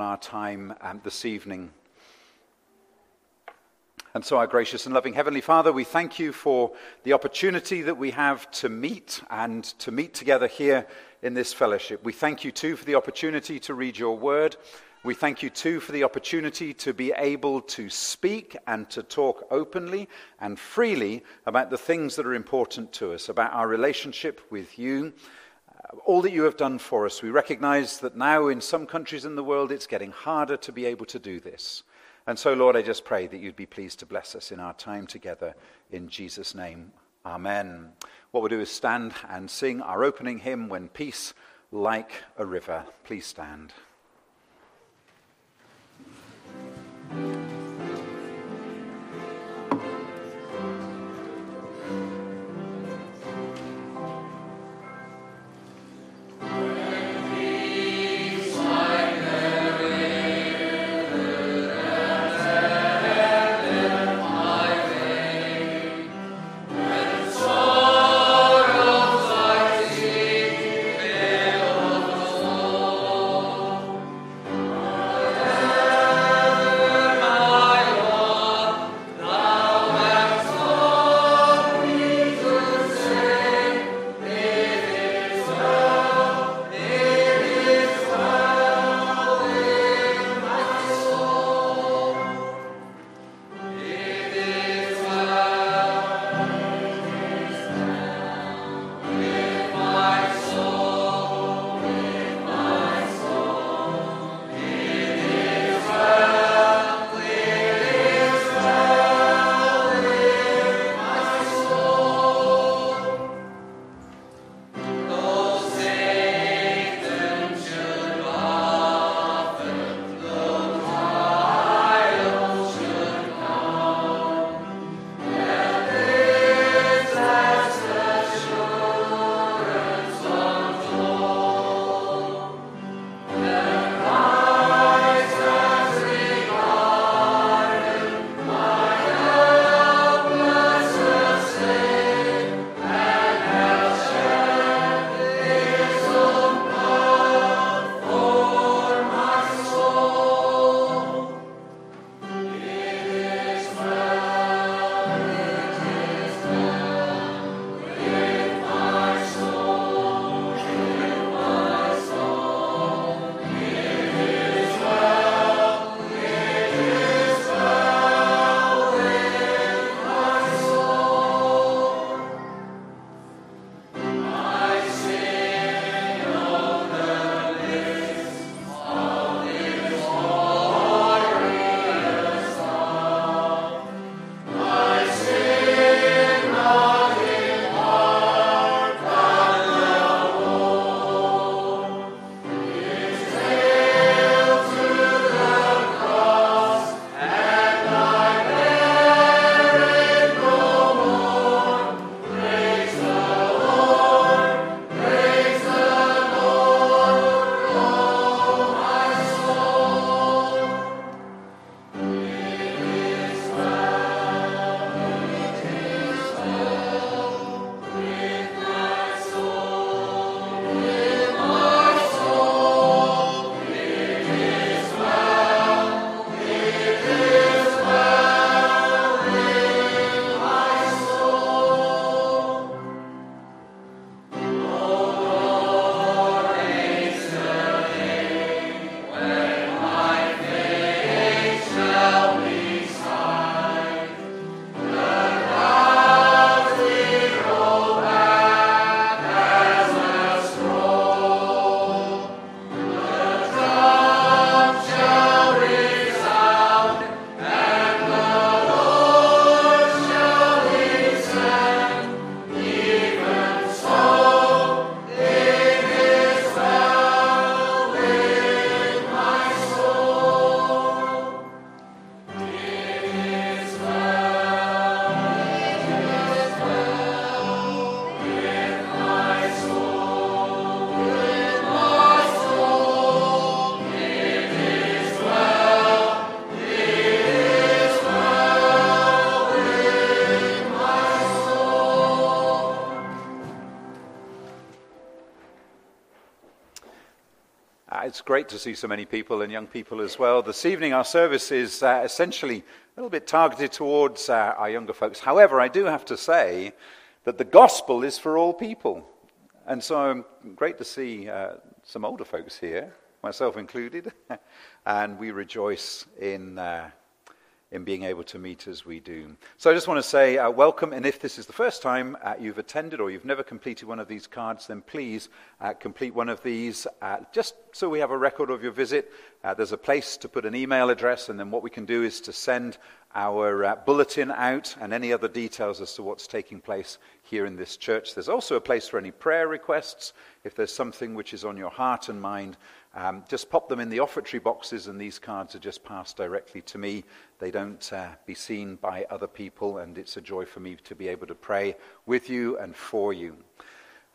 on our time um, this evening. And so, our gracious and loving Heavenly Father, we thank you for the opportunity that we have to meet and to meet together here in this fellowship. We thank you too for the opportunity to read your word. We thank you too for the opportunity to be able to speak and to talk openly and freely about the things that are important to us, about our relationship with you, all that you have done for us. We recognize that now in some countries in the world it's getting harder to be able to do this. And so, Lord, I just pray that you'd be pleased to bless us in our time together in Jesus' name. Amen. What we'll do is stand and sing our opening hymn, When Peace Like a River. Please stand. Great to see so many people and young people as well. This evening, our service is uh, essentially a little bit targeted towards uh, our younger folks. However, I do have to say that the gospel is for all people. And so I'm great to see uh, some older folks here, myself included, and we rejoice in uh, in being able to meet as we do. So I just want to say uh, welcome, and if this is the first time uh, you've attended or you've never completed one of these cards, then please uh, complete one of these uh, just so we have a record of your visit. Uh, there's a place to put an email address, and then what we can do is to send our uh, bulletin out and any other details as to what's taking place here in this church. There's also a place for any prayer requests. If there's something which is on your heart and mind, um, just pop them in the offertory boxes, and these cards are just passed directly to me. They don't uh, be seen by other people, and it's a joy for me to be able to pray with you and for you.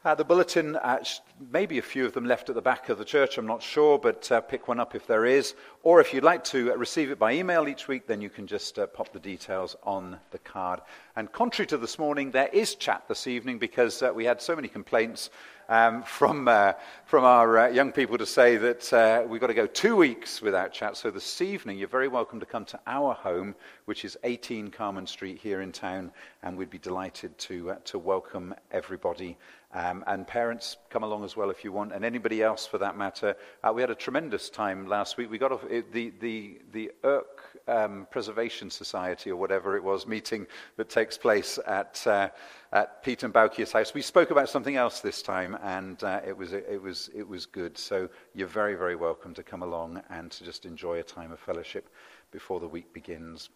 Uh, the bulletin, uh, maybe a few of them left at the back of the church, I'm not sure, but uh, pick one up if there is. Or if you'd like to receive it by email each week, then you can just uh, pop the details on the card. And contrary to this morning, there is chat this evening because uh, we had so many complaints um, from, uh, from our uh, young people to say that uh, we've got to go two weeks without chat. So this evening, you're very welcome to come to our home, which is 18 Carmen Street here in town, and we'd be delighted to, uh, to welcome everybody. Um, and parents, come along as well if you want, and anybody else for that matter. Uh, we had a tremendous time last week. We got off, it, the, the, the Irk um, Preservation Society, or whatever it was, meeting that takes place at, uh, at Pete and Baukia's house. We spoke about something else this time, and uh, it, was, it, was, it was good. So you're very, very welcome to come along and to just enjoy a time of fellowship before the week begins.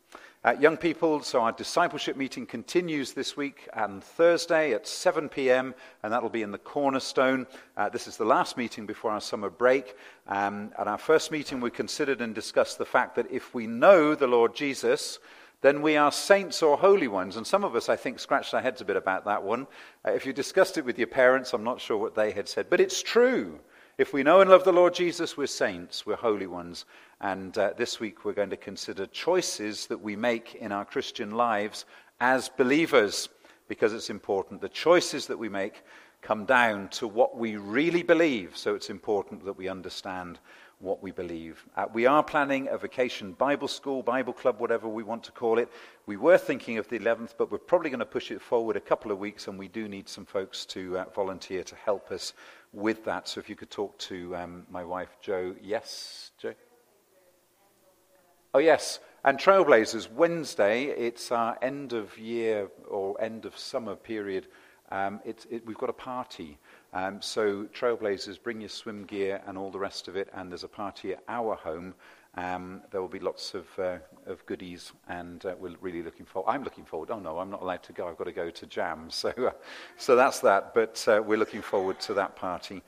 Uh, young people, so our discipleship meeting continues this week and Thursday at 7 p.m., and that'll be in the Cornerstone. Uh, this is the last meeting before our summer break. Um, at our first meeting, we considered and discussed the fact that if we know the Lord Jesus, then we are saints or holy ones. And some of us, I think, scratched our heads a bit about that one. Uh, if you discussed it with your parents, I'm not sure what they had said, but it's true. If we know and love the Lord Jesus, we're saints, we're holy ones. And uh, this week we're going to consider choices that we make in our Christian lives as believers, because it's important. The choices that we make come down to what we really believe, so it's important that we understand what we believe. Uh, we are planning a vacation Bible school, Bible club, whatever we want to call it. We were thinking of the 11th, but we're probably going to push it forward a couple of weeks, and we do need some folks to uh, volunteer to help us with that. So if you could talk to um, my wife, Joe. Yes, Joe? Oh, yes. And Trailblazers, Wednesday, it's our end of year or end of summer period. Um, it, it, we've got a party. Um, so, Trailblazers, bring your swim gear and all the rest of it. And there's a party at our home. Um, there will be lots of, uh, of goodies, and uh, we're really looking forward. I'm looking forward. Oh no, I'm not allowed to go. I've got to go to Jam. So, uh, so that's that. But uh, we're looking forward to that party.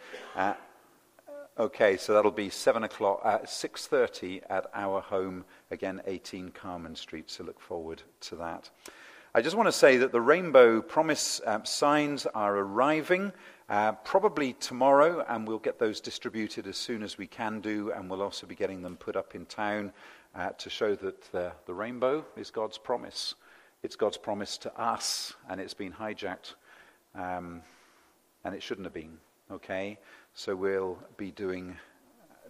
Okay, so that'll be 7 o'clock, uh, 6.30 at our home, again, 18 Carmen Street, so look forward to that. I just want to say that the Rainbow Promise uh, signs are arriving uh, probably tomorrow, and we'll get those distributed as soon as we can do, and we'll also be getting them put up in town uh, to show that the, the rainbow is God's promise. It's God's promise to us, and it's been hijacked, um, and it shouldn't have been, okay? So we'll be doing,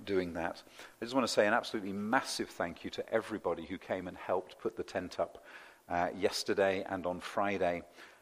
doing that. I just want to say an absolutely massive thank you to everybody who came and helped put the tent up uh, yesterday and on Friday.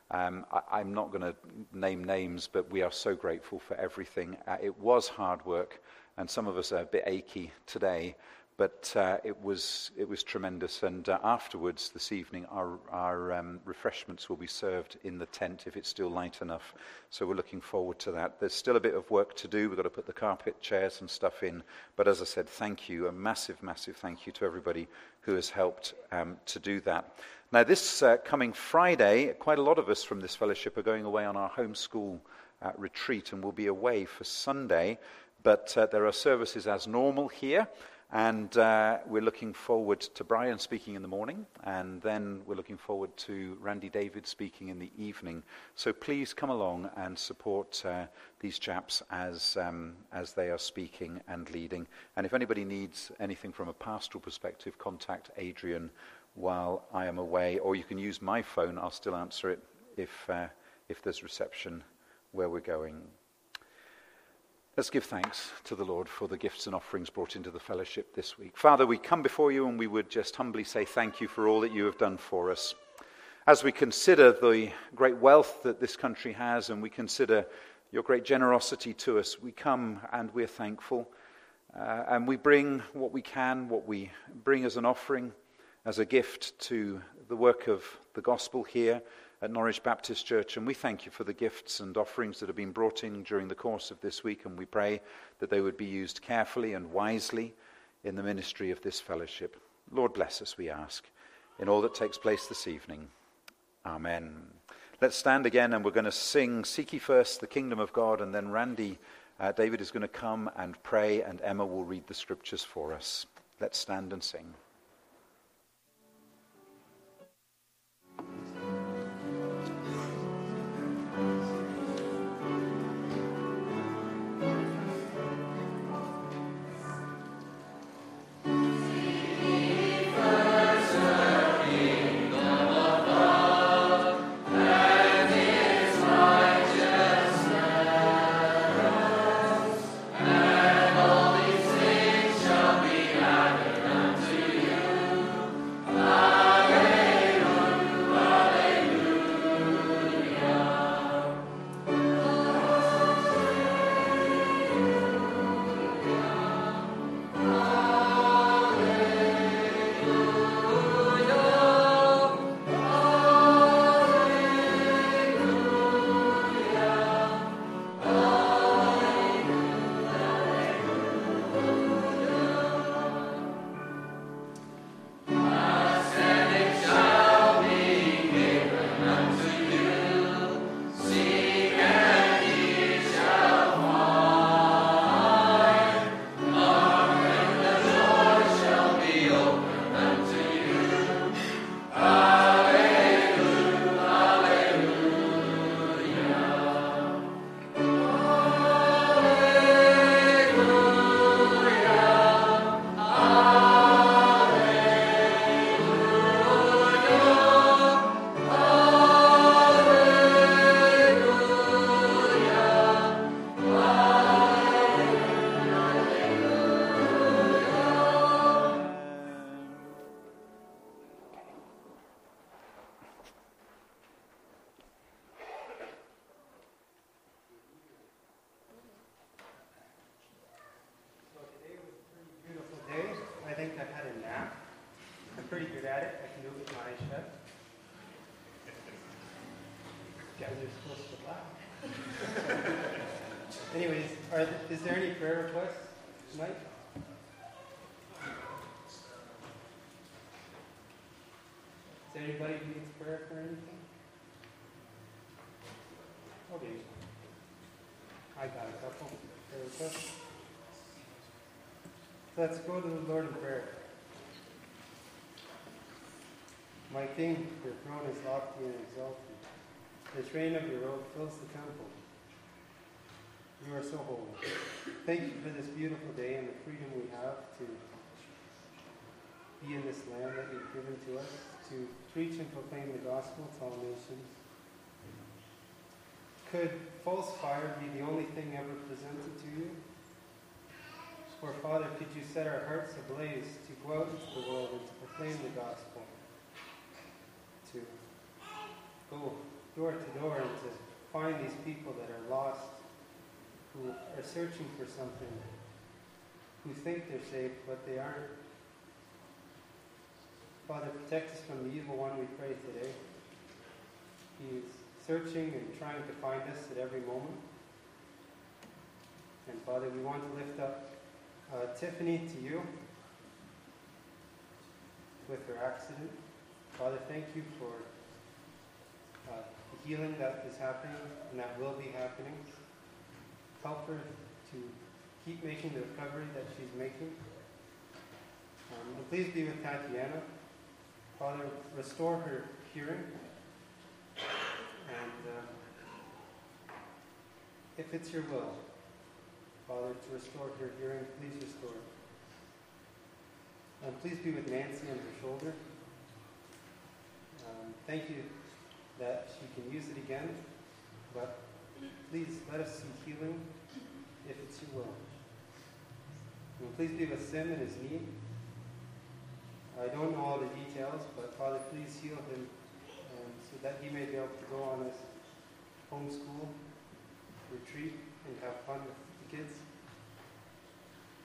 Um, I, am not going to name names, but we are so grateful for everything. Uh, it was hard work, and some of us are a bit achy today, but uh, it, was, it was tremendous. And uh, afterwards, this evening, our, our um, refreshments will be served in the tent if it's still light enough. So we're looking forward to that. There's still a bit of work to do. We've got to put the carpet, chairs, and stuff in. But as I said, thank you. A massive, massive thank you to everybody who has helped um, to do that. Now, this uh, coming Friday, quite a lot of us from this fellowship are going away on our homeschool uh, retreat and will be away for Sunday. But uh, there are services as normal here. And uh, we're looking forward to Brian speaking in the morning, and then we're looking forward to Randy David speaking in the evening. So please come along and support uh, these chaps as, um, as they are speaking and leading. And if anybody needs anything from a pastoral perspective, contact Adrian while I am away, or you can use my phone. I'll still answer it if, uh, if there's reception where we're going. Let's give thanks to the Lord for the gifts and offerings brought into the fellowship this week. Father, we come before you and we would just humbly say thank you for all that you have done for us. As we consider the great wealth that this country has and we consider your great generosity to us, we come and we're thankful. Uh, and we bring what we can, what we bring as an offering, as a gift to the work of the gospel here at Norwich Baptist Church. And we thank you for the gifts and offerings that have been brought in during the course of this week. And we pray that they would be used carefully and wisely in the ministry of this fellowship. Lord, bless us, we ask, in all that takes place this evening. Amen. Let's stand again and we're going to sing Seek Ye First the Kingdom of God. And then Randy, uh, David is going to come and pray, and Emma will read the scriptures for us. Let's stand and sing. Let's go to the Lord in prayer. My King, your throne is lofty and exalted. The train of your robe fills the temple. You are so holy. Thank you for this beautiful day and the freedom we have to be in this land that you've given to us, to preach and proclaim the gospel to all nations. Could false fire be the only thing ever presented to you? For Father, could you set our hearts ablaze to go out into the world and to proclaim the gospel, to go door to door and to find these people that are lost, who are searching for something, who think they're saved, but they aren't. Father, protect us from the evil one, we pray today. He is searching and trying to find us at every moment. And Father, we want to lift up uh, Tiffany, to you with her accident. Father, thank you for uh, the healing that is happening and that will be happening. Help her to keep making the recovery that she's making. Um, and please be with Tatiana. Father, restore her hearing. And uh, if it's your will, Father, to restore her hearing, please restore it. Please be with Nancy on her shoulder. Um, thank you that she can use it again, but please let us see healing if it's your will. And please be with Sim in his need. I don't know all the details, but Father, please heal him so that he may be able to go on this homeschool retreat and have fun with the kids.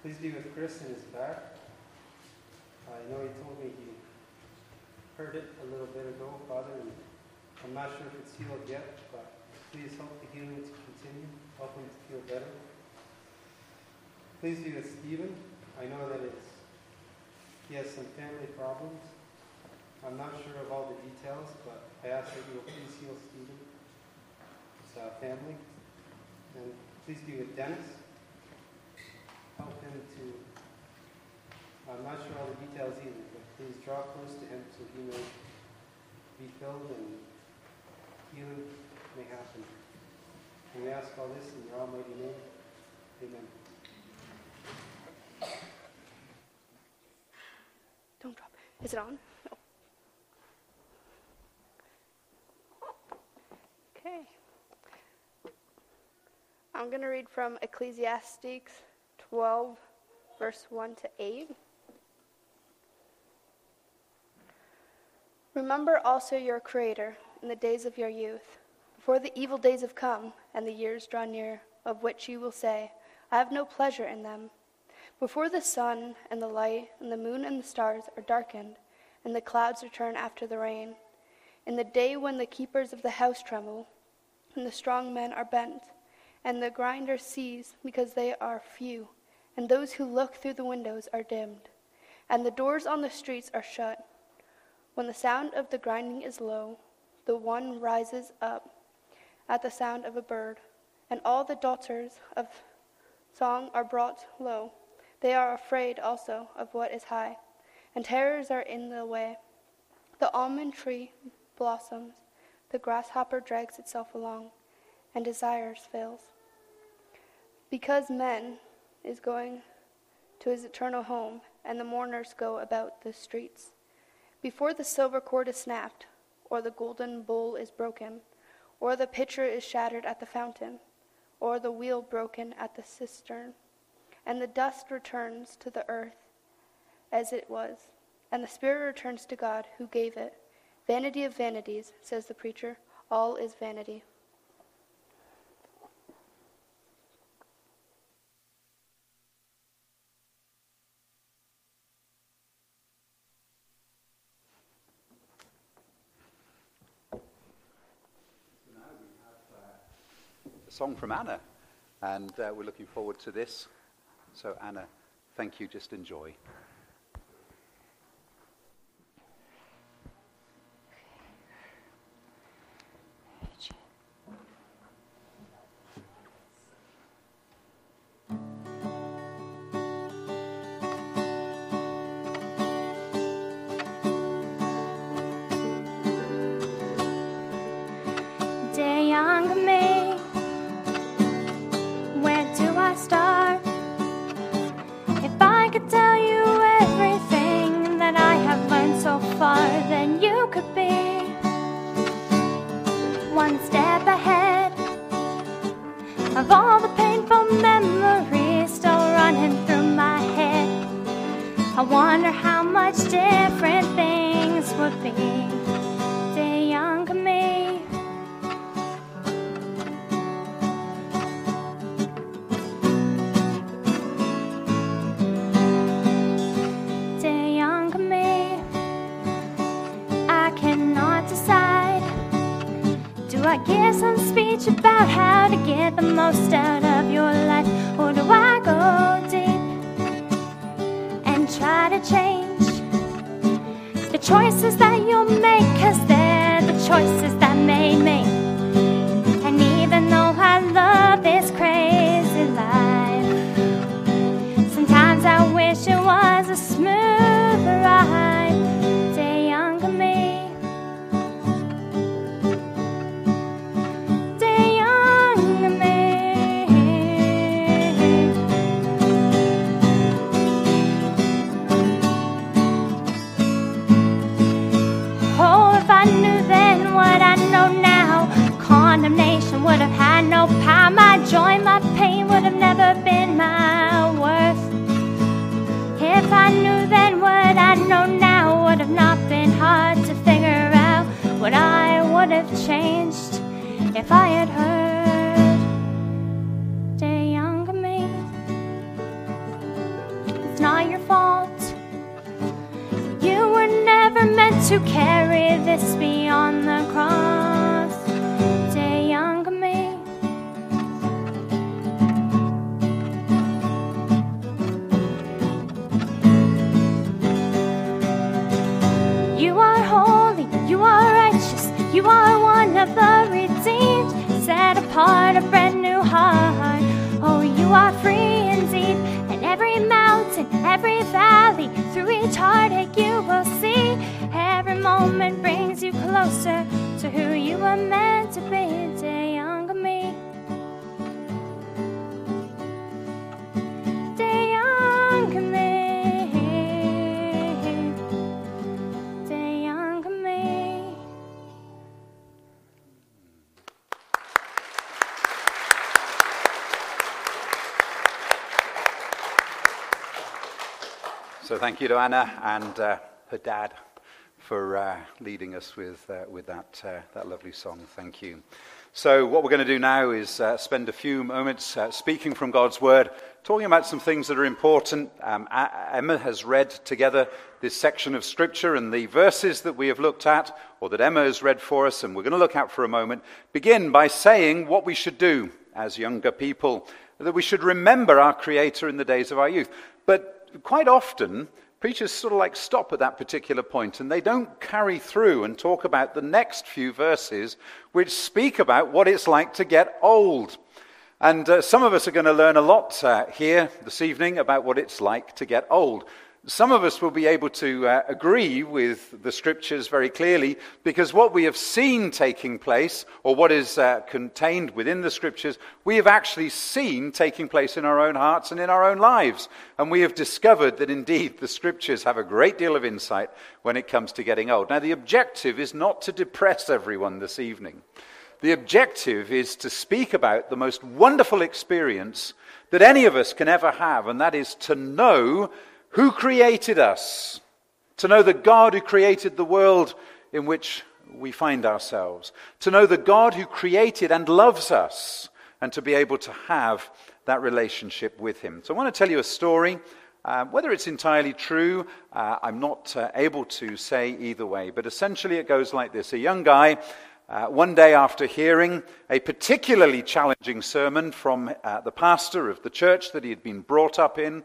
Please be with Chris in his back. I know he told me he heard it a little bit ago, Father, and I'm not sure if it's healed yet, but please help the healing to continue. Help him to feel better. Please be with Stephen. I know that it's he has some family problems. I'm not sure of all the details, but I ask that you will please heal Stephen, his uh, family, and please be with Dennis. Help him to. I'm not sure all the details either, but please draw close to him so he may be filled and healing may happen. And we ask all this in your almighty name. Amen. Don't drop. Is it on? No. Okay. I'm going to read from Ecclesiastes 12, verse 1 to 8. Remember also your Creator in the days of your youth, before the evil days have come and the years draw near, of which you will say, I have no pleasure in them. Before the sun and the light and the moon and the stars are darkened, and the clouds return after the rain, in the day when the keepers of the house tremble, and the strong men are bent, and the grinders cease because they are few, and those who look through the windows are dimmed, and the doors on the streets are shut. When the sound of the grinding is low, the one rises up at the sound of a bird, and all the daughters of song are brought low. They are afraid also of what is high, and terrors are in the way. The almond tree blossoms, the grasshopper drags itself along, and desires fails. Because men is going to his eternal home, and the mourners go about the streets. Before the silver cord is snapped, or the golden bowl is broken, or the pitcher is shattered at the fountain, or the wheel broken at the cistern, and the dust returns to the earth as it was, and the spirit returns to God who gave it. Vanity of vanities, says the preacher, all is vanity. Song from Anna, and uh, we're looking forward to this. So, Anna, thank you. Just enjoy. Have changed if I had heard the younger me. It's not your fault. You were never meant to carry this beyond the cross. You are one of the redeemed, set apart a brand new heart. Oh, you are free indeed, and every mountain, every valley, through each heartache you will see. Every moment brings you closer to who you were meant to be, thank you to Anna and uh, her dad for uh, leading us with, uh, with that, uh, that lovely song. Thank you. So, what we're going to do now is uh, spend a few moments uh, speaking from God's Word, talking about some things that are important. Um, Emma has read together this section of Scripture, and the verses that we have looked at, or that Emma has read for us, and we're going to look at for a moment, begin by saying what we should do as younger people, that we should remember our Creator in the days of our youth. But quite often, preachers sort of like stop at that particular point and they don't carry through and talk about the next few verses which speak about what it's like to get old. And uh, some of us are going to learn a lot uh, here this evening about what it's like to get old. Some of us will be able to uh, agree with the scriptures very clearly because what we have seen taking place, or what is uh, contained within the scriptures, we have actually seen taking place in our own hearts and in our own lives. And we have discovered that indeed the scriptures have a great deal of insight when it comes to getting old. Now, the objective is not to depress everyone this evening. The objective is to speak about the most wonderful experience that any of us can ever have, and that is to know who created us, to know the God who created the world in which we find ourselves, to know the God who created and loves us, and to be able to have that relationship with Him. So I want to tell you a story. Uh, whether it's entirely true, uh, I'm not uh, able to say either way, but essentially it goes like this. A young guy uh, one day, after hearing a particularly challenging sermon from uh, the pastor of the church that he had been brought up in,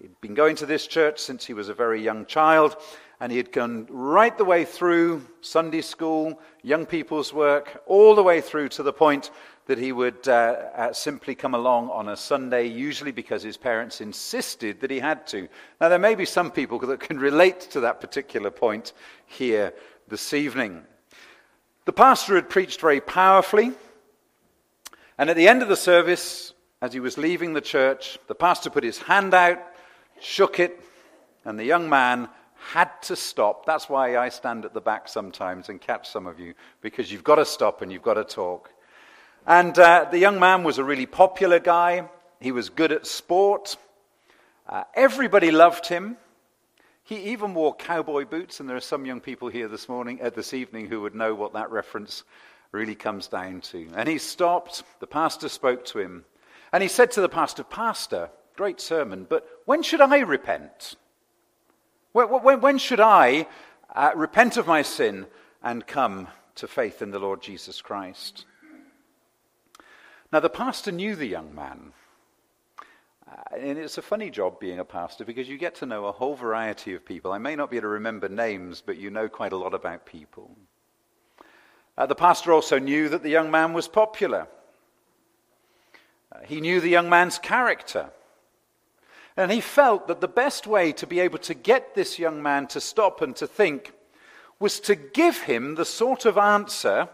he'd been going to this church since he was a very young child, and he had gone right the way through Sunday school, young people's work, all the way through to the point that he would uh, uh, simply come along on a Sunday, usually because his parents insisted that he had to. Now, there may be some people that can relate to that particular point here this evening. The pastor had preached very powerfully, and at the end of the service, as he was leaving the church, the pastor put his hand out, shook it, and the young man had to stop. That's why I stand at the back sometimes and catch some of you, because you've got to stop and you've got to talk. And uh, the young man was a really popular guy. He was good at sport. Uh, everybody loved him. He even wore cowboy boots, and there are some young people here this morning, uh, this evening, who would know what that reference really comes down to. And he stopped. The pastor spoke to him, and he said to the pastor, "Pastor, great sermon, but when should I repent? When, should I uh, repent of my sin and come to faith in the Lord Jesus Christ?" Now, the pastor knew the young man. Uh, and it's a funny job being a pastor because you get to know a whole variety of people. I may not be able to remember names, but you know quite a lot about people. Uh, the pastor also knew that the young man was popular. Uh, he knew the young man's character. And he felt that the best way to be able to get this young man to stop and to think was to give him the sort of answer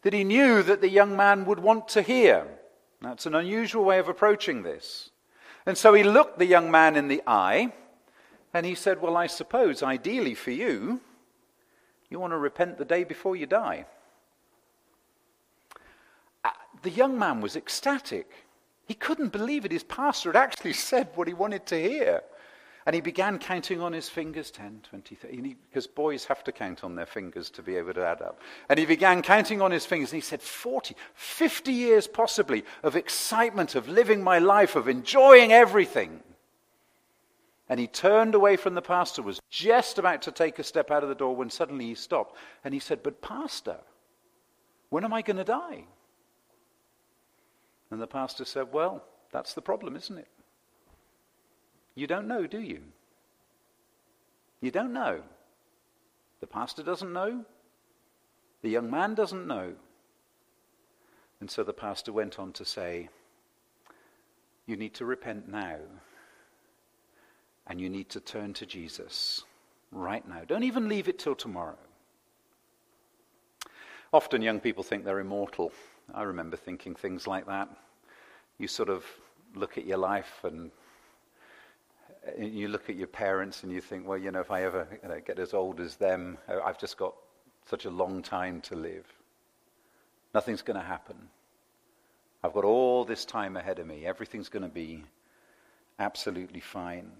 that he knew that the young man would want to hear. That's an unusual way of approaching this. And so he looked the young man in the eye and he said, Well, I suppose, ideally for you, you want to repent the day before you die. Uh, the young man was ecstatic. He couldn't believe it. His pastor had actually said what he wanted to hear. And he began counting on his fingers 10, 20, 30, because boys have to count on their fingers to be able to add up. And he began counting on his fingers, and he said, 40, 50 years possibly of excitement, of living my life, of enjoying everything. And he turned away from the pastor, was just about to take a step out of the door when suddenly he stopped. And he said, But, Pastor, when am I going to die? And the pastor said, Well, that's the problem, isn't it? You don't know, do you? You don't know. The pastor doesn't know. The young man doesn't know. And so the pastor went on to say, You need to repent now. And you need to turn to Jesus right now. Don't even leave it till tomorrow. Often young people think they're immortal. I remember thinking things like that. You sort of look at your life and uh, you look at your parents and you think, well, you know, if I ever you know, get as old as them, uh, I've just got such a long time to live. Nothing's going to happen. I've got all this time ahead of me. Everything's going to be absolutely fine.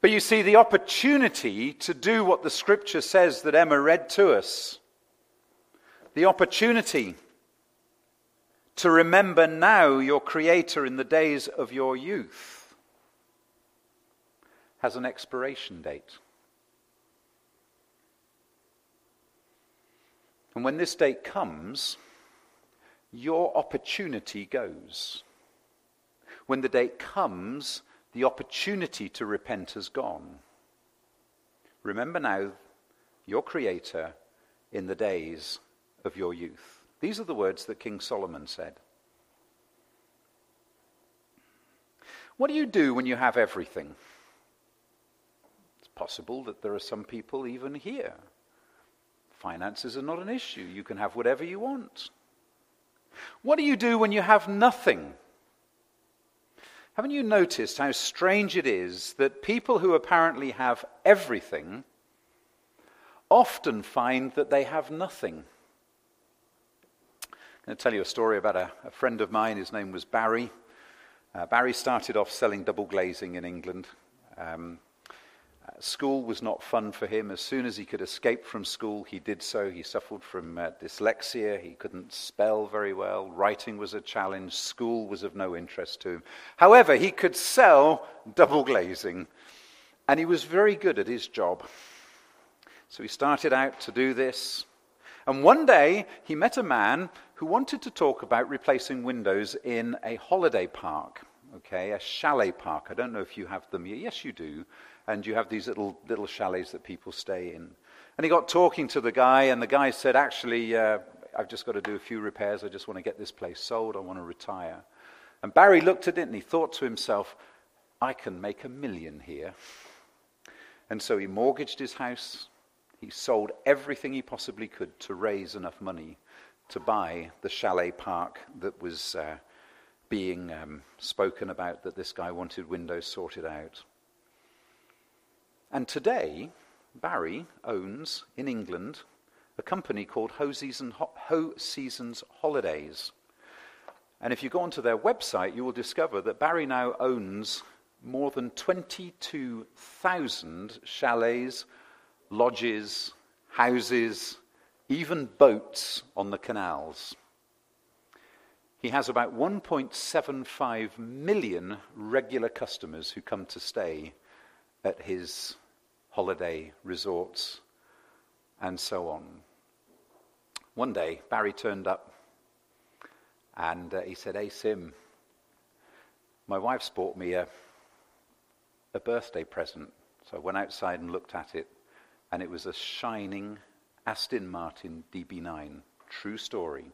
But you see, the opportunity to do what the scripture says that Emma read to us, the opportunity to remember now your Creator in the days of your youth, has an expiration date. And when this date comes, your opportunity goes. When the date comes, the opportunity to repent has gone. Remember now your Creator in the days of your youth. These are the words that King Solomon said. What do you do when you have everything? It's possible that there are some people even here. Finances are not an issue. You can have whatever you want. What do you do when you have nothing? Haven't you noticed how strange it is that people who apparently have everything often find that they have nothing? I'm going to tell you a story about a, a friend of mine. His name was Barry. Uh, Barry started off selling double glazing in England. Um, School was not fun for him. As soon as he could escape from school, he did so. He suffered from uh, dyslexia. He couldn't spell very well. Writing was a challenge. School was of no interest to him. However, he could sell double glazing, and he was very good at his job. So he started out to do this. And one day, he met a man who wanted to talk about replacing windows in a holiday park, okay, a chalet park. I don't know if you have them here. Yes, you do and you have these little, little chalets that people stay in. And he got talking to the guy, and the guy said, Actually, uh, I've just got to do a few repairs. I just want to get this place sold. I want to retire. And Barry looked at it and he thought to himself, I can make a million here. And so he mortgaged his house. He sold everything he possibly could to raise enough money to buy the chalet park that was uh, being um, spoken about, that this guy wanted windows sorted out. And today, Barry owns in England a company called Ho, Season, Hoseasons Holidays. And if you go onto their website, you will discover that Barry now owns more than 22,000 chalets, lodges, houses, even boats on the canals. He has about 1.75 million regular customers who come to stay at his holiday resorts and so on. One day, Barry turned up and uh, he said, Hey, Sim, my wife's bought me a, a birthday present. So I went outside and looked at it, and it was a shining Aston Martin DB9. True story.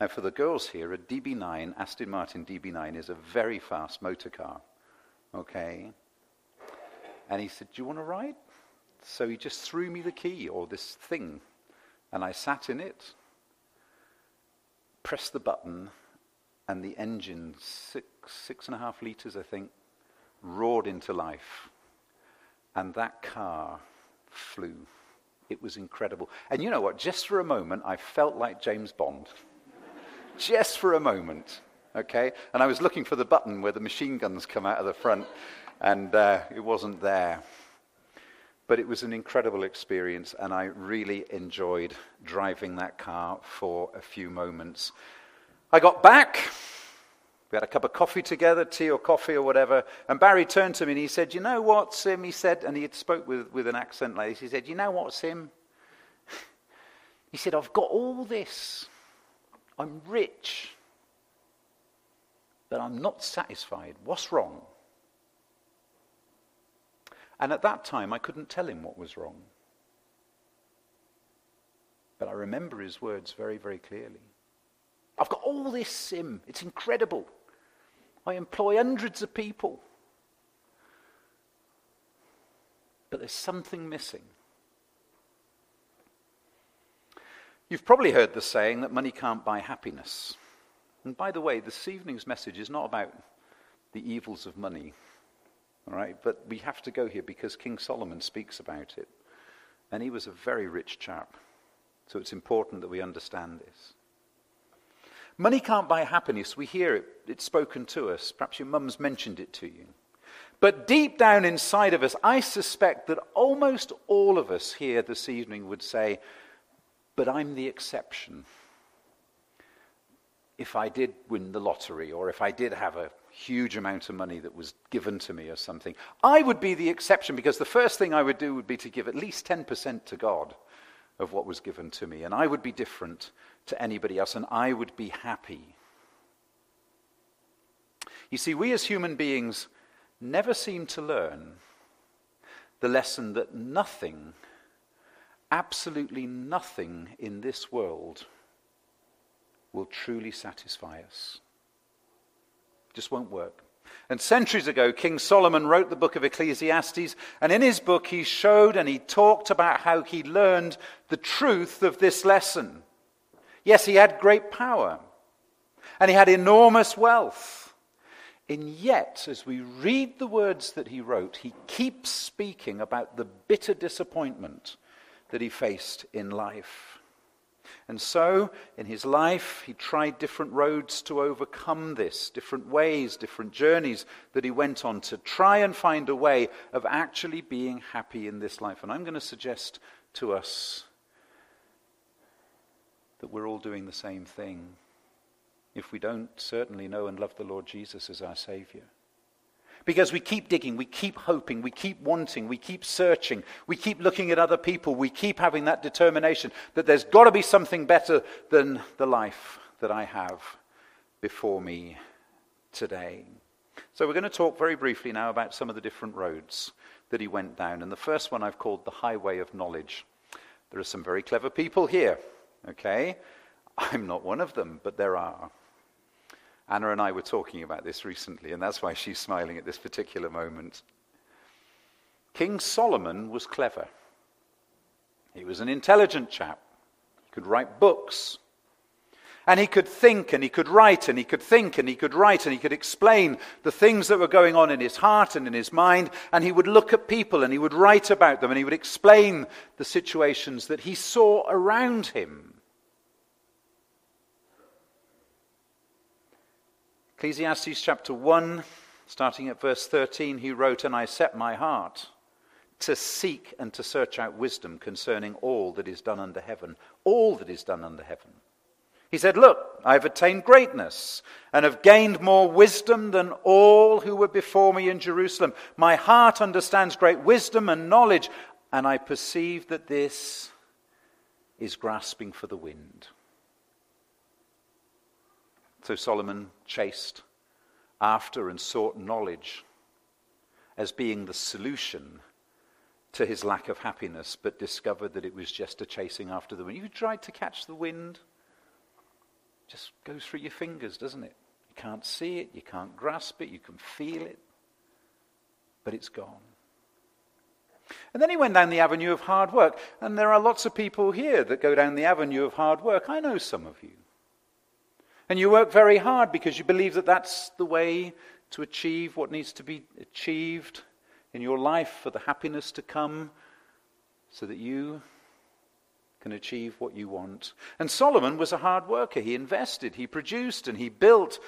Now, for the girls here, a DB9, Aston Martin DB9, is a very fast motor car. Okay? And he said, Do you want to ride? So he just threw me the key or this thing, and I sat in it, pressed the button, and the engine, six, six and a half liters, I think, roared into life. And that car flew. It was incredible. And you know what? Just for a moment, I felt like James Bond. Just for a moment. Okay? And I was looking for the button where the machine guns come out of the front. and uh, it wasn't there. But it was an incredible experience, and I really enjoyed driving that car for a few moments. I got back. We had a cup of coffee together, tea or coffee or whatever. And Barry turned to me and he said, You know what, Sim? He said, and he had spoke with, with an accent like this. He said, You know what, Sim? He said, I've got all this. I'm rich. But I'm not satisfied. What's wrong? And at that time, I couldn't tell him what was wrong. But I remember his words very, very clearly. I've got all this sim. It's incredible. I employ hundreds of people. But there's something missing. You've probably heard the saying that money can't buy happiness. And by the way, this evening's message is not about the evils of money. All right? But we have to go here because King Solomon speaks about it. And he was a very rich chap. So it's important that we understand this. Money can't buy happiness. We hear it. It's spoken to us. Perhaps your mum's mentioned it to you. But deep down inside of us, I suspect that almost all of us here this evening would say, But I'm the exception. If I did win the lottery, or if I did have a huge amount of money that was given to me or something, I would be the exception because the first thing I would do would be to give at least 10% to God of what was given to me. And I would be different to anybody else, and I would be happy. You see, we as human beings never seem to learn the lesson that nothing, absolutely nothing in this world will truly satisfy us. Just won't work. And centuries ago, King Solomon wrote the book of Ecclesiastes, and in his book, he showed and he talked about how he learned the truth of this lesson. Yes, he had great power, and he had enormous wealth. And yet, as we read the words that he wrote, he keeps speaking about the bitter disappointment that he faced in life. And so, in his life, he tried different roads to overcome this, different ways, different journeys that he went on to try and find a way of actually being happy in this life. And I'm going to suggest to us that we're all doing the same thing if we don't certainly know and love the Lord Jesus as our Savior. Because we keep digging, we keep hoping, we keep wanting, we keep searching, we keep looking at other people, we keep having that determination that there's got to be something better than the life that I have before me today. So we're going to talk very briefly now about some of the different roads that he went down. And the first one I've called the highway of knowledge. There are some very clever people here, okay? I'm not one of them, but there are. Anna and I were talking about this recently, and that's why she's smiling at this particular moment. King Solomon was clever. He was an intelligent chap. He could write books. And he could think and he could write and he could think and he could write and he could explain the things that were going on in his heart and in his mind. And he would look at people and he would write about them and he would explain the situations that he saw around him. Ecclesiastes chapter 1, starting at verse 13, he wrote, And I set my heart to seek and to search out wisdom concerning all that is done under heaven. All that is done under heaven. He said, Look, I have attained greatness and have gained more wisdom than all who were before me in Jerusalem. My heart understands great wisdom and knowledge, and I perceive that this is grasping for the wind. So Solomon chased after and sought knowledge as being the solution to his lack of happiness, but discovered that it was just a chasing after the wind. You tried to catch the wind, just goes through your fingers, doesn't it? You can't see it, you can't grasp it, you can feel it, but it's gone. And then he went down the avenue of hard work. And there are lots of people here that go down the avenue of hard work. I know some of you. And you work very hard because you believe that that's the way to achieve what needs to be achieved in your life for the happiness to come so that you can achieve what you want. And Solomon was a hard worker. He invested, he produced, and he built.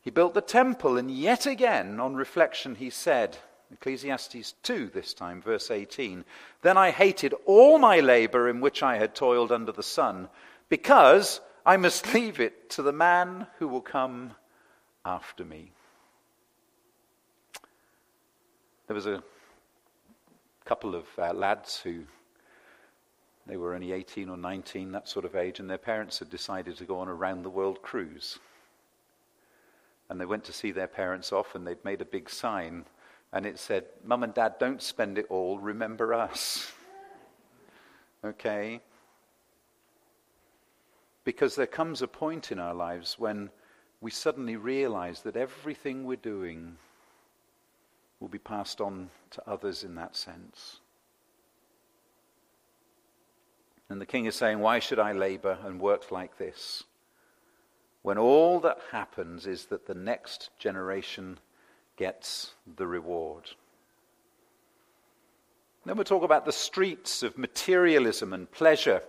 He built the temple, and yet again, on reflection, he said, Ecclesiastes 2 this time, verse 18. Then I hated all my labor in which I had toiled under the sun, because I must leave it to the man who will come after me. There was a couple of uh, lads who they were only 18 or 19, that sort of age, and their parents had decided to go on a round the world cruise. And they went to see their parents off, and they'd made a big sign, and it said, Mum and Dad, don't spend it all, remember us. okay? Because there comes a point in our lives when we suddenly realize that everything we're doing will be passed on to others in that sense. And the king is saying, Why should I labor and work like this? When all that happens is that the next generation gets the reward. Then we'll talk about the streets of materialism and pleasure.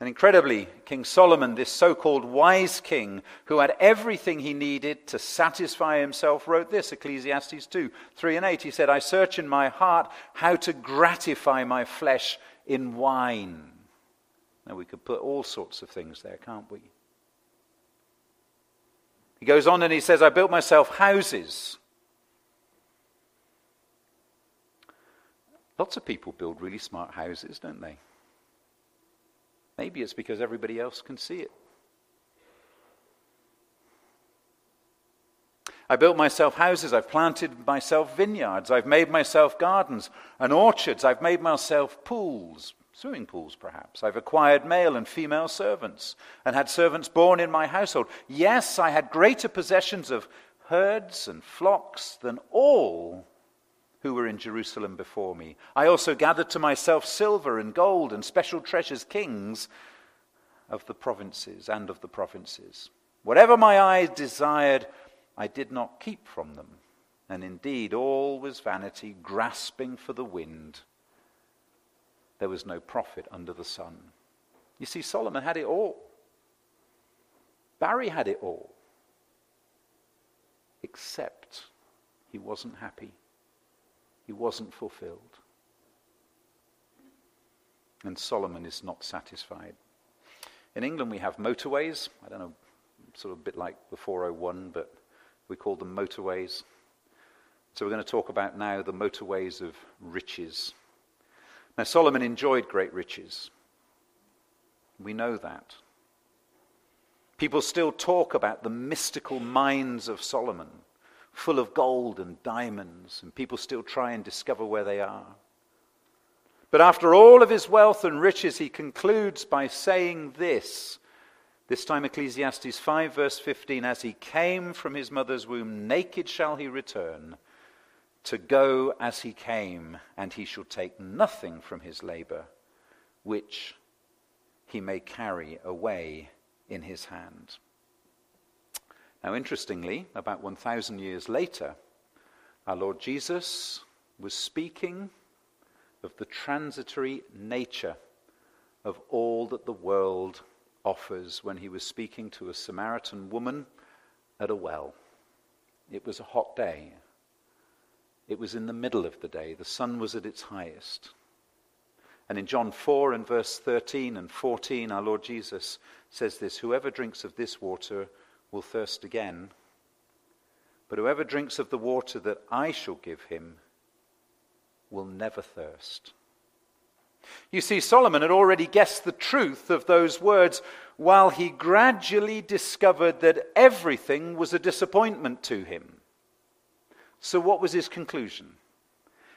And incredibly, King Solomon, this so called wise king who had everything he needed to satisfy himself, wrote this Ecclesiastes 2 3 and 8. He said, I search in my heart how to gratify my flesh in wine. Now, we could put all sorts of things there, can't we? He goes on and he says, I built myself houses. Lots of people build really smart houses, don't they? Maybe it's because everybody else can see it. I built myself houses. I've planted myself vineyards. I've made myself gardens and orchards. I've made myself pools, swimming pools perhaps. I've acquired male and female servants and had servants born in my household. Yes, I had greater possessions of herds and flocks than all who were in Jerusalem before me. I also gathered to myself silver and gold and special treasures, kings of the provinces and of the provinces. Whatever my eyes desired, I did not keep from them. And indeed, all was vanity, grasping for the wind. There was no profit under the sun. You see, Solomon had it all. Barry had it all. Except he wasn't happy he wasn't fulfilled. And Solomon is not satisfied. In England, we have motorways. I don't know, sort of a bit like the 401, but we call them motorways. So we're going to talk about now the motorways of riches. Now, Solomon enjoyed great riches. We know that. People still talk about the mystical mines of Solomon full of gold and diamonds, and people still try and discover where they are. But after all of his wealth and riches, he concludes by saying this. This time, Ecclesiastes 5, verse 15 As he came from his mother's womb, naked shall he return, to go as he came, and he shall take nothing from his labor, which he may carry away in his hand. Now, interestingly, about 1,000 years later, our Lord Jesus was speaking of the transitory nature of all that the world offers when he was speaking to a Samaritan woman at a well. It was a hot day. It was in the middle of the day. The sun was at its highest. And in John 4 and verse 13 and 14, our Lord Jesus says this Whoever drinks of this water will thirst again. But whoever drinks of the water that I shall give him will never thirst. You see, Solomon had already guessed the truth of those words while he gradually discovered that everything was a disappointment to him. So, what was his conclusion?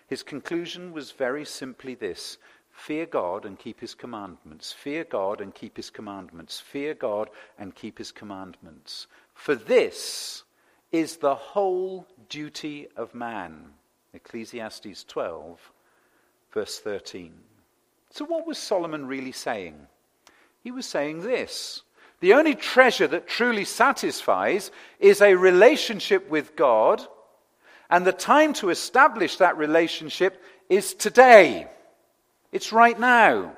His conclusion was very simply this Fear God and keep his commandments. Fear God and keep his commandments. Fear God and keep his commandments. For this is the whole duty of man. Ecclesiastes 12, verse 13. So, what was Solomon really saying? He was saying this The only treasure that truly satisfies is a relationship with God, and the time to establish that relationship is today. It's right now.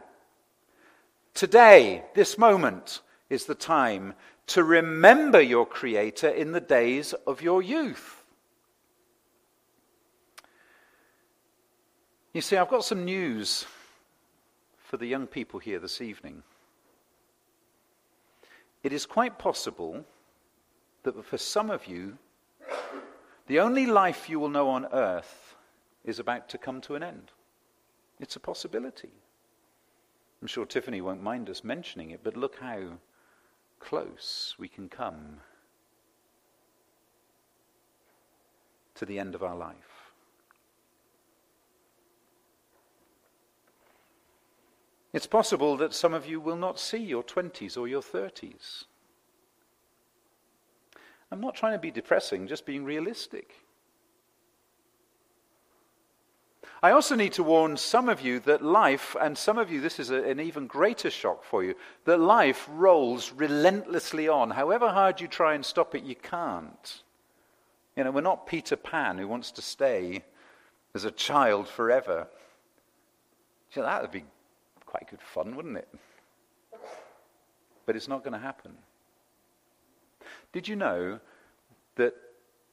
Today, this moment, is the time to remember your Creator in the days of your youth. You see, I've got some news for the young people here this evening. It is quite possible that for some of you, the only life you will know on earth is about to come to an end. It's a possibility. I'm sure Tiffany won't mind us mentioning it, but look how close we can come to the end of our life. It's possible that some of you will not see your 20s or your 30s. I'm not trying to be depressing, just being realistic. I also need to warn some of you that life, and some of you, this is a, an even greater shock for you, that life rolls relentlessly on. However hard you try and stop it, you can't. You know, we're not Peter Pan who wants to stay as a child forever. You that would be quite good fun, wouldn't it? But it's not going to happen. Did you know that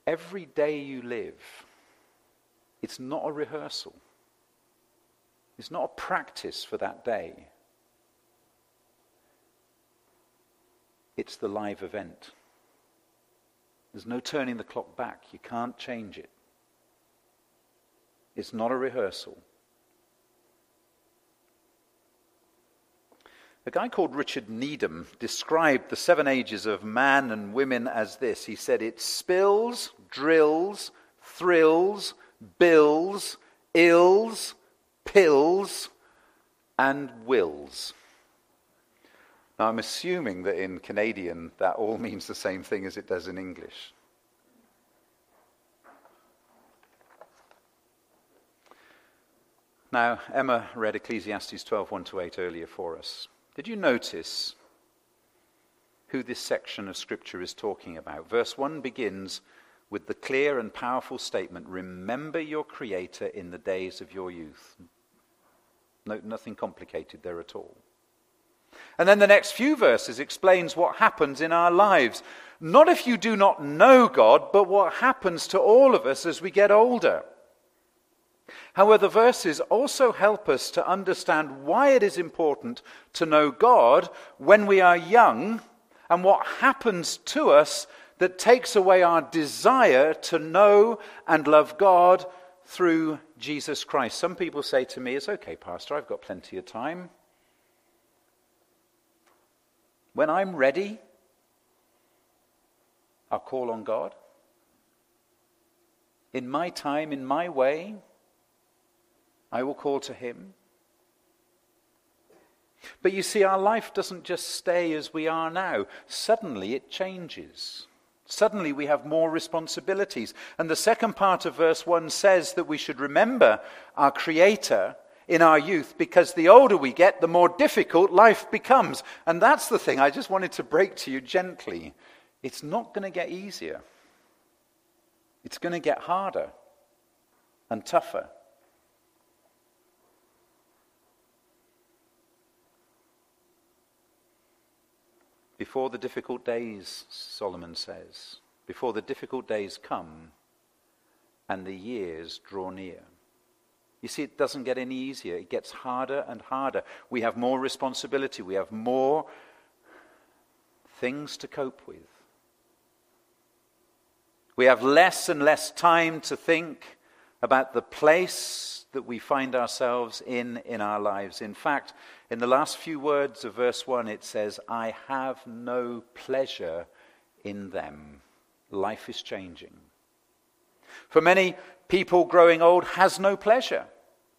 every day you live, it's not a rehearsal. It's not a practice for that day. It's the live event. There's no turning the clock back. You can't change it. It's not a rehearsal. A guy called Richard Needham described the seven ages of man and women as this. He said it spills, drills, thrills, bills, ills, pills, and wills. Now, I'm assuming that in Canadian that all means the same thing as it does in English. Now, Emma read Ecclesiastes 12 1 to 8 earlier for us. Did you notice who this section of Scripture is talking about? Verse 1 begins with the clear and powerful statement Remember your Creator in the days of your youth. No, nothing complicated there at all. And then the next few verses explains what happens in our lives. Not if you do not know God, but what happens to all of us as we get older. However, the verses also help us to understand why it is important to know God when we are young and what happens to us that takes away our desire to know and love God through Jesus Christ. Some people say to me, It's okay, Pastor, I've got plenty of time. When I'm ready, I'll call on God. In my time, in my way, I will call to Him. But you see, our life doesn't just stay as we are now. Suddenly it changes. Suddenly we have more responsibilities. And the second part of verse 1 says that we should remember our Creator in our youth because the older we get, the more difficult life becomes. And that's the thing I just wanted to break to you gently. It's not going to get easier, it's going to get harder and tougher. Before the difficult days, Solomon says, before the difficult days come and the years draw near. You see, it doesn't get any easier. It gets harder and harder. We have more responsibility. We have more things to cope with. We have less and less time to think about the place that we find ourselves in in our lives. In fact, in the last few words of verse 1, it says, I have no pleasure in them. Life is changing. For many, people growing old has no pleasure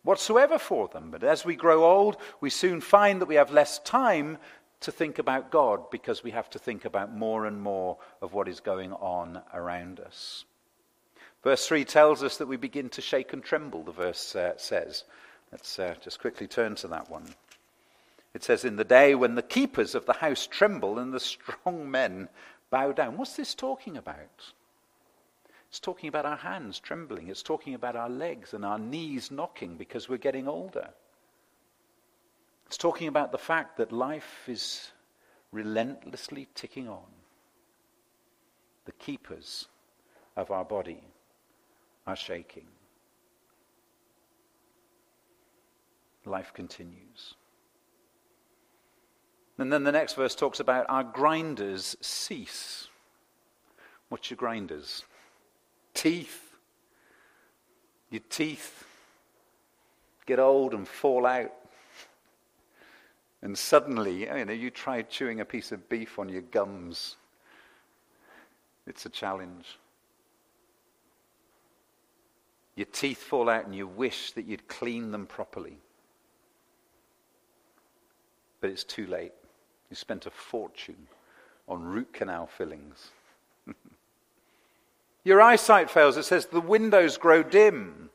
whatsoever for them. But as we grow old, we soon find that we have less time to think about God because we have to think about more and more of what is going on around us. Verse 3 tells us that we begin to shake and tremble, the verse uh, says. Let's uh, just quickly turn to that one. It says, In the day when the keepers of the house tremble and the strong men bow down. What's this talking about? It's talking about our hands trembling. It's talking about our legs and our knees knocking because we're getting older. It's talking about the fact that life is relentlessly ticking on. The keepers of our body are shaking. life continues. And then the next verse talks about our grinders cease. What's your grinders? Teeth. Your teeth get old and fall out. And suddenly, you know, you try chewing a piece of beef on your gums. It's a challenge. Your teeth fall out and you wish that you'd clean them properly. But it's too late. You spent a fortune on root canal fillings. Your eyesight fails. It says the windows grow dim.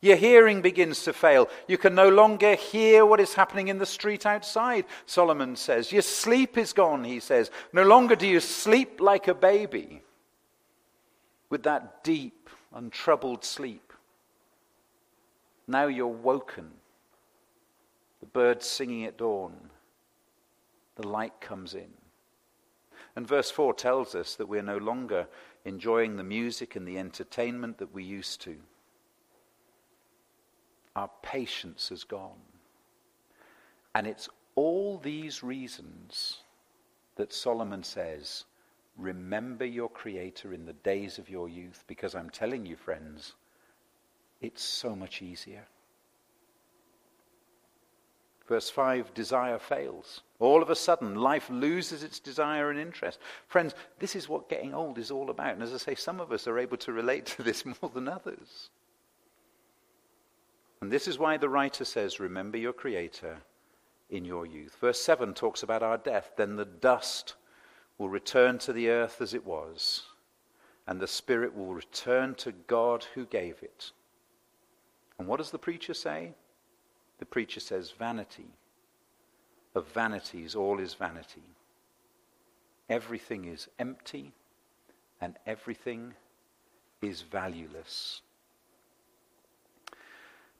Your hearing begins to fail. You can no longer hear what is happening in the street outside, Solomon says. Your sleep is gone, he says. No longer do you sleep like a baby with that deep, untroubled sleep. Now you're woken. The birds singing at dawn. The light comes in. And verse 4 tells us that we're no longer enjoying the music and the entertainment that we used to. Our patience has gone. And it's all these reasons that Solomon says, Remember your Creator in the days of your youth, because I'm telling you, friends, it's so much easier. Verse 5 desire fails. All of a sudden, life loses its desire and interest. Friends, this is what getting old is all about. And as I say, some of us are able to relate to this more than others. And this is why the writer says, Remember your Creator in your youth. Verse 7 talks about our death. Then the dust will return to the earth as it was, and the Spirit will return to God who gave it. And what does the preacher say? The preacher says, Vanity. Of vanities, all is vanity. Everything is empty, and everything is valueless.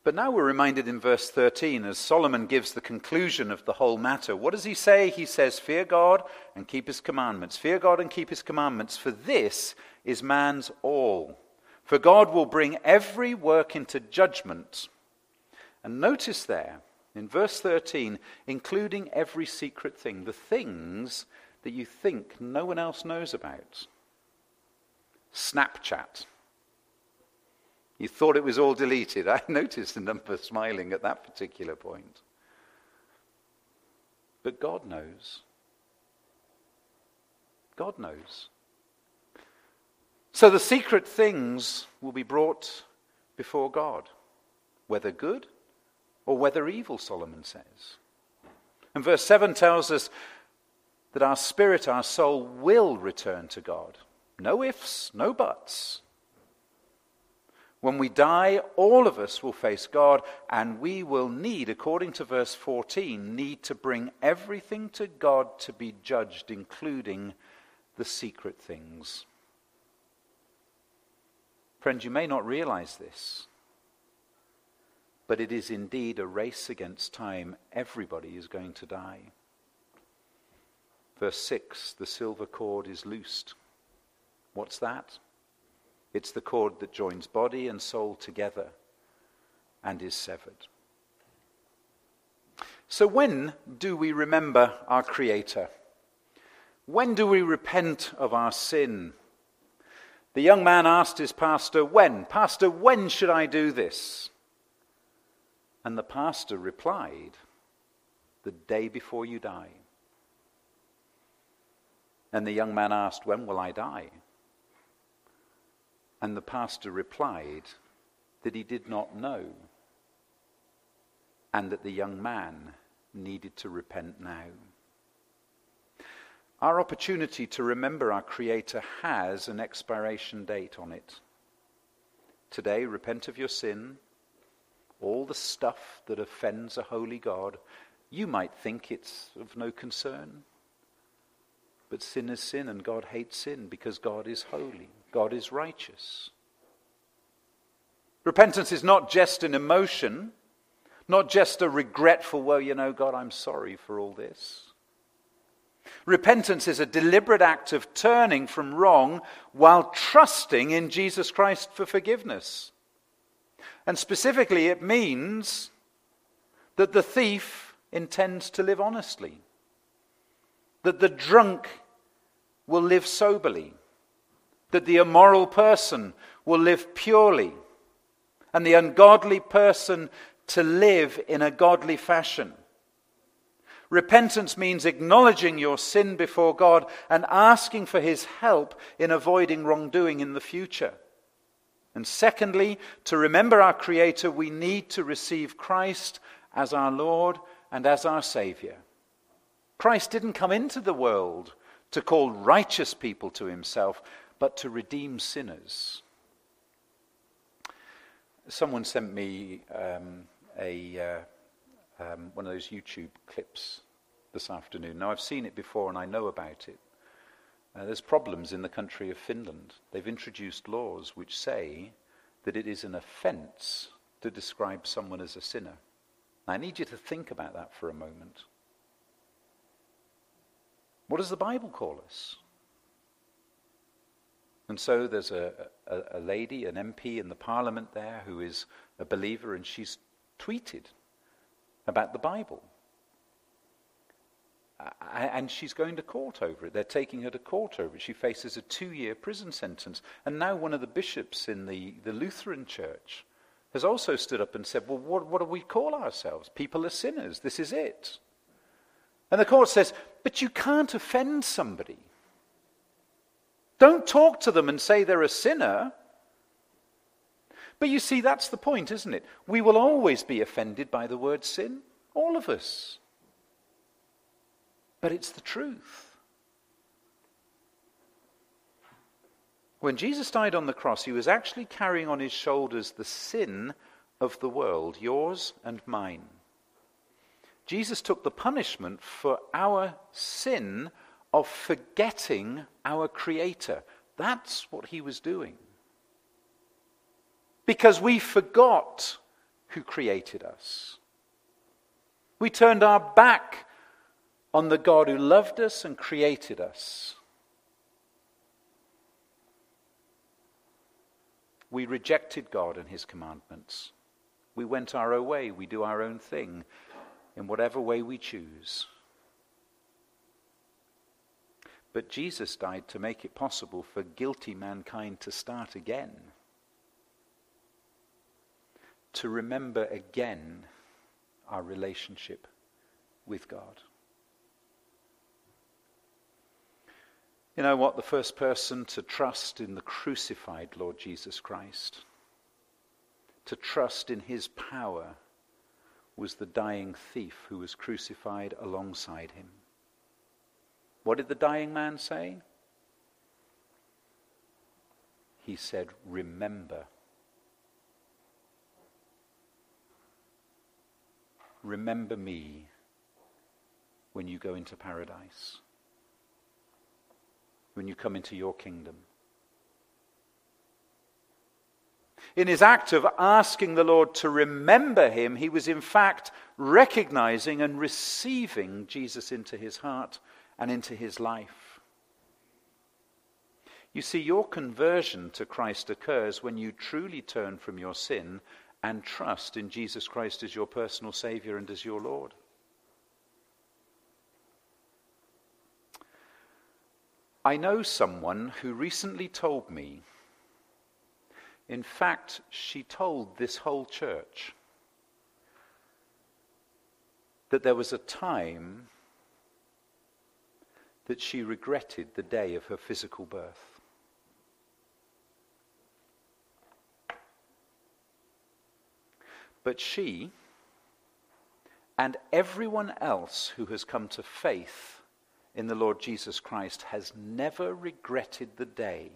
But now we're reminded in verse 13, as Solomon gives the conclusion of the whole matter. What does he say? He says, Fear God and keep his commandments. Fear God and keep his commandments, for this is man's all. For God will bring every work into judgment. And notice there, in verse 13, including every secret thing, the things that you think no one else knows about. Snapchat you thought it was all deleted. I noticed the number smiling at that particular point. But God knows. God knows. So the secret things will be brought before God, whether good or whether evil, Solomon says. And verse 7 tells us that our spirit, our soul, will return to God. No ifs, no buts. When we die, all of us will face God, and we will need, according to verse 14, need to bring everything to God to be judged, including the secret things. Friends, you may not realize this, but it is indeed a race against time. Everybody is going to die. Verse 6 the silver cord is loosed. What's that? It's the cord that joins body and soul together and is severed. So, when do we remember our Creator? When do we repent of our sin? The young man asked his pastor, When? Pastor, when should I do this? And the pastor replied, The day before you die. And the young man asked, When will I die? And the pastor replied that he did not know and that the young man needed to repent now. Our opportunity to remember our Creator has an expiration date on it. Today, repent of your sin, all the stuff that offends a holy God. You might think it's of no concern. But sin is sin, and God hates sin because God is holy. God is righteous. Repentance is not just an emotion, not just a regretful, well, you know, God, I'm sorry for all this. Repentance is a deliberate act of turning from wrong while trusting in Jesus Christ for forgiveness. And specifically, it means that the thief intends to live honestly, that the drunk will live soberly, that the immoral person will live purely, and the ungodly person to live in a godly fashion. Repentance means acknowledging your sin before God and asking for His help in avoiding wrongdoing in the future. And secondly, to remember our Creator, we need to receive Christ as our Lord and as our Savior. Christ didn't come into the world to call righteous people to Himself, but to redeem sinners. Someone sent me um, a, uh, um, one of those YouTube clips this afternoon. Now, I've seen it before and I know about it. Uh, there's problems in the country of Finland. They've introduced laws which say that it is an offense to describe someone as a sinner. I need you to think about that for a moment. What does the Bible call us? And so there's a, a, a, lady, an MP in the parliament there who is a believer, and she's tweeted about the Bible. And she's going to court over it. They're taking her to court over it. She faces a two year prison sentence. And now one of the bishops in the, the Lutheran church has also stood up and said, Well, what, what do we call ourselves? People are sinners. This is it. And the court says, But you can't offend somebody. Don't talk to them and say they're a sinner. But you see, that's the point, isn't it? We will always be offended by the word sin, all of us. But it's the truth. When Jesus died on the cross, he was actually carrying on his shoulders the sin of the world, yours and mine. Jesus took the punishment for our sin of forgetting our Creator. That's what he was doing. Because we forgot who created us. We turned our back on the God who loved us and created us. We rejected God and his commandments. We went our own way. We do our own thing in whatever way we choose. But Jesus died to make it possible for guilty mankind to start again, to remember again our relationship with God. You know what? The first person to trust in the crucified Lord Jesus Christ, to trust in his power, was the dying thief who was crucified alongside him. What did the dying man say? He said, Remember. Remember me when you go into paradise, when you come into your kingdom. In his act of asking the Lord to remember him, he was in fact recognizing and receiving Jesus into his heart and into his life. You see, your conversion to Christ occurs when you truly turn from your sin and trust in Jesus Christ as your personal Savior and as your Lord. I know someone who recently told me, in fact, she told this whole church, that there was a time that she regretted the day of her physical birth. But she and everyone else who has come to faith in the Lord Jesus Christ has never regretted the day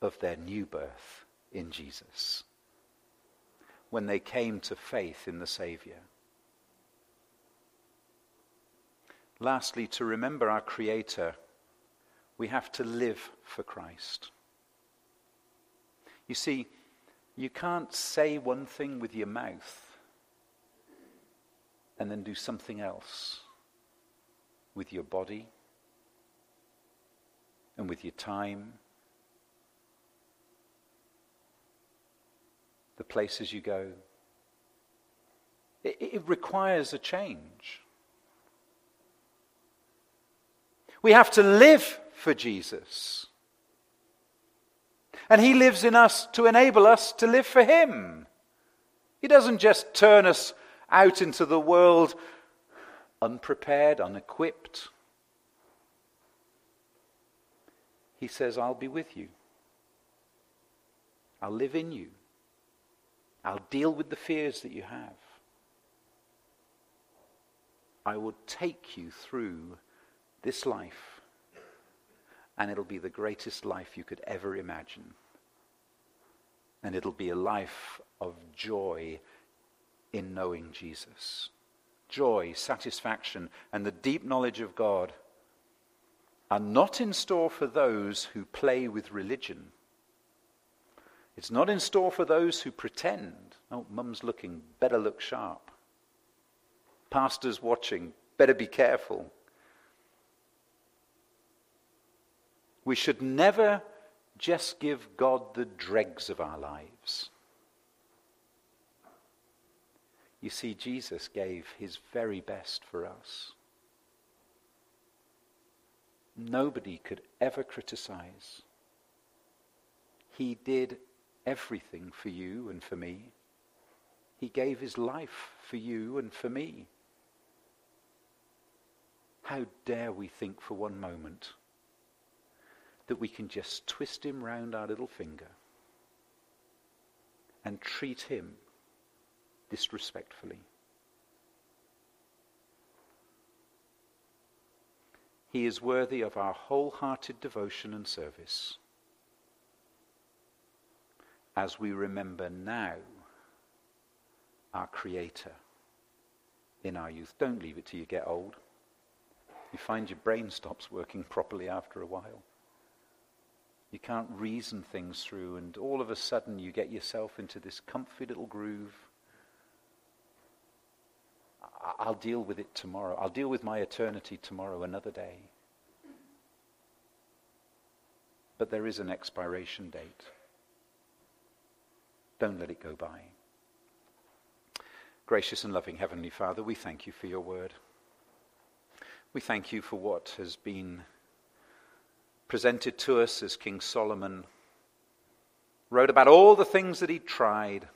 of their new birth in Jesus when they came to faith in the Saviour. Lastly, to remember our Creator, we have to live for Christ. You see, you can't say one thing with your mouth and then do something else with your body and with your time, the places you go. It, it requires a change. We have to live for Jesus. And He lives in us to enable us to live for Him. He doesn't just turn us out into the world unprepared, unequipped. He says, I'll be with you. I'll live in you. I'll deal with the fears that you have. I will take you through this life, and it'll be the greatest life you could ever imagine. And it'll be a life of joy in knowing Jesus. Joy, satisfaction, and the deep knowledge of God are not in store for those who play with religion it's not in store for those who pretend. Oh, mum's looking, better look sharp. Pastor's watching, better be careful. We should never just give God the dregs of our lives. You see, Jesus gave his very best for us. Nobody could ever criticize. He did everything for you and for me. He gave his life for you and for me. How dare we think for one moment that we can just twist him round our little finger and treat him disrespectfully? He is worthy of our wholehearted devotion and service as we remember now our Creator in our youth. Don't leave it till you get old. You find your brain stops working properly after a while. You can't reason things through, and all of a sudden you get yourself into this comfy little groove. I'll deal with it tomorrow. I'll deal with my eternity tomorrow, another day. But there is an expiration date. Don't let it go by. Gracious and loving Heavenly Father, we thank you for your word. We thank you for what has been presented to us as King Solomon wrote about all the things that he tried.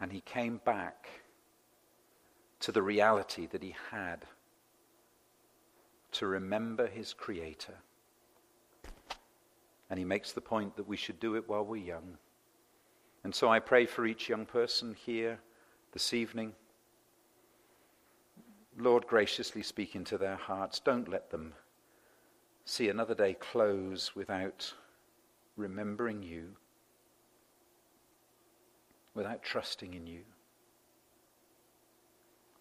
And he came back to the reality that he had to remember his Creator and he makes the point that we should do it while we're young. And so I pray for each young person here this evening. Lord, graciously speak into their hearts. Don't let them see another day close without remembering you, without trusting in you,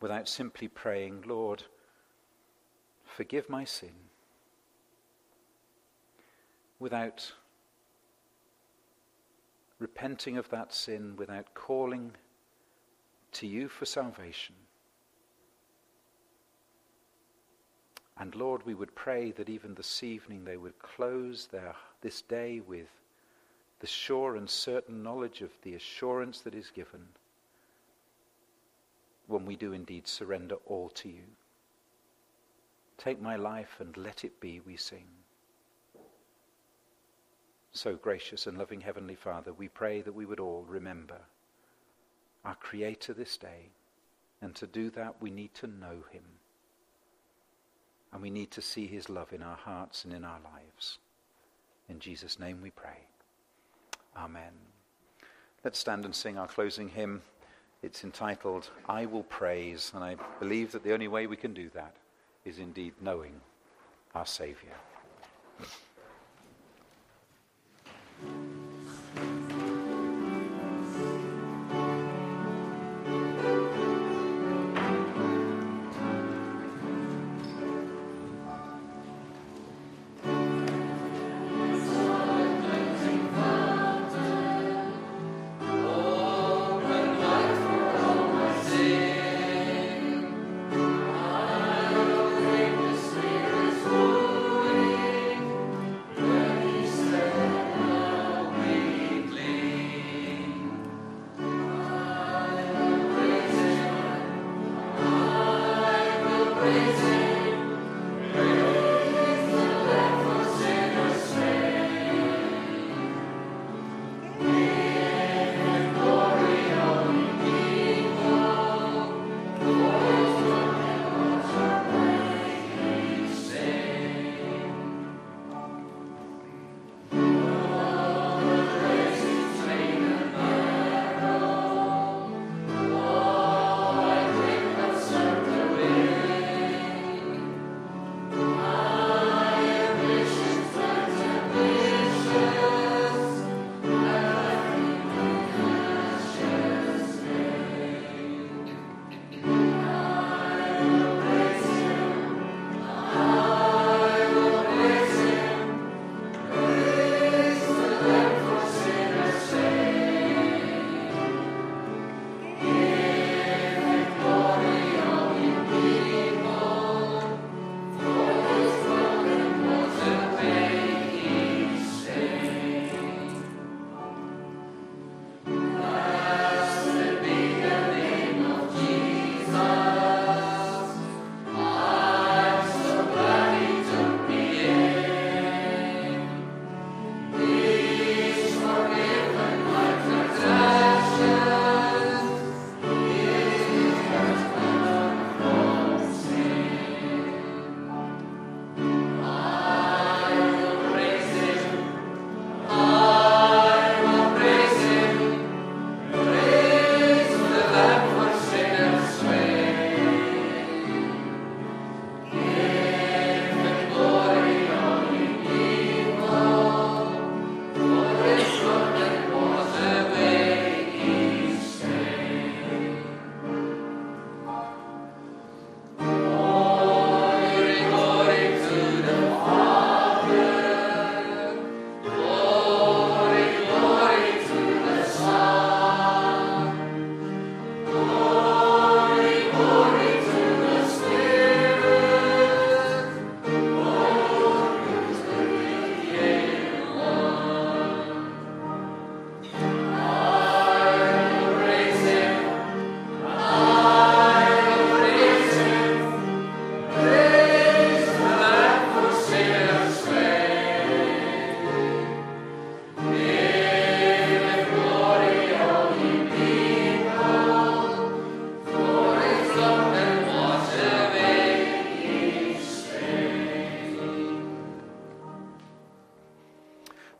without simply praying, Lord, forgive my sin without repenting of that sin, without calling to you for salvation. And Lord, we would pray that even this evening they would close their, this day with the sure and certain knowledge of the assurance that is given when we do indeed surrender all to you. Take my life and let it be, we sing. So gracious and loving Heavenly Father, we pray that we would all remember our Creator this day. And to do that, we need to know Him. And we need to see His love in our hearts and in our lives. In Jesus' name we pray. Amen. Let's stand and sing our closing hymn. It's entitled, I Will Praise. And I believe that the only way we can do that is indeed knowing our Saviour.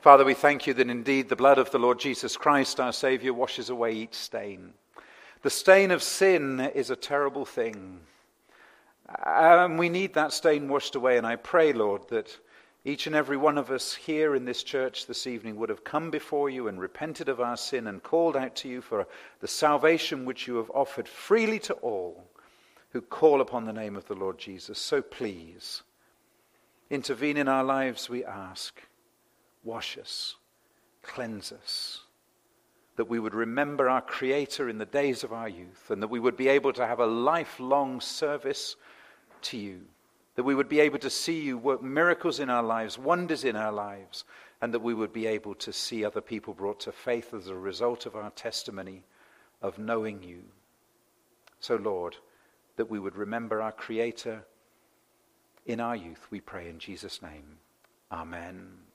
Father, we thank you that indeed the blood of the Lord Jesus Christ, our Savior, washes away each stain. The stain of sin is a terrible thing. And we need that stain washed away. And I pray, Lord, that each and every one of us here in this church this evening would have come before you and repented of our sin and called out to you for the salvation which you have offered freely to all who call upon the name of the Lord Jesus. So please, intervene in our lives, we ask wash us, cleanse us, that we would remember our Creator in the days of our youth, and that we would be able to have a lifelong service to you, that we would be able to see you work miracles in our lives, wonders in our lives, and that we would be able to see other people brought to faith as a result of our testimony of knowing you. So, Lord, that we would remember our Creator in our youth, we pray in Jesus' name. Amen.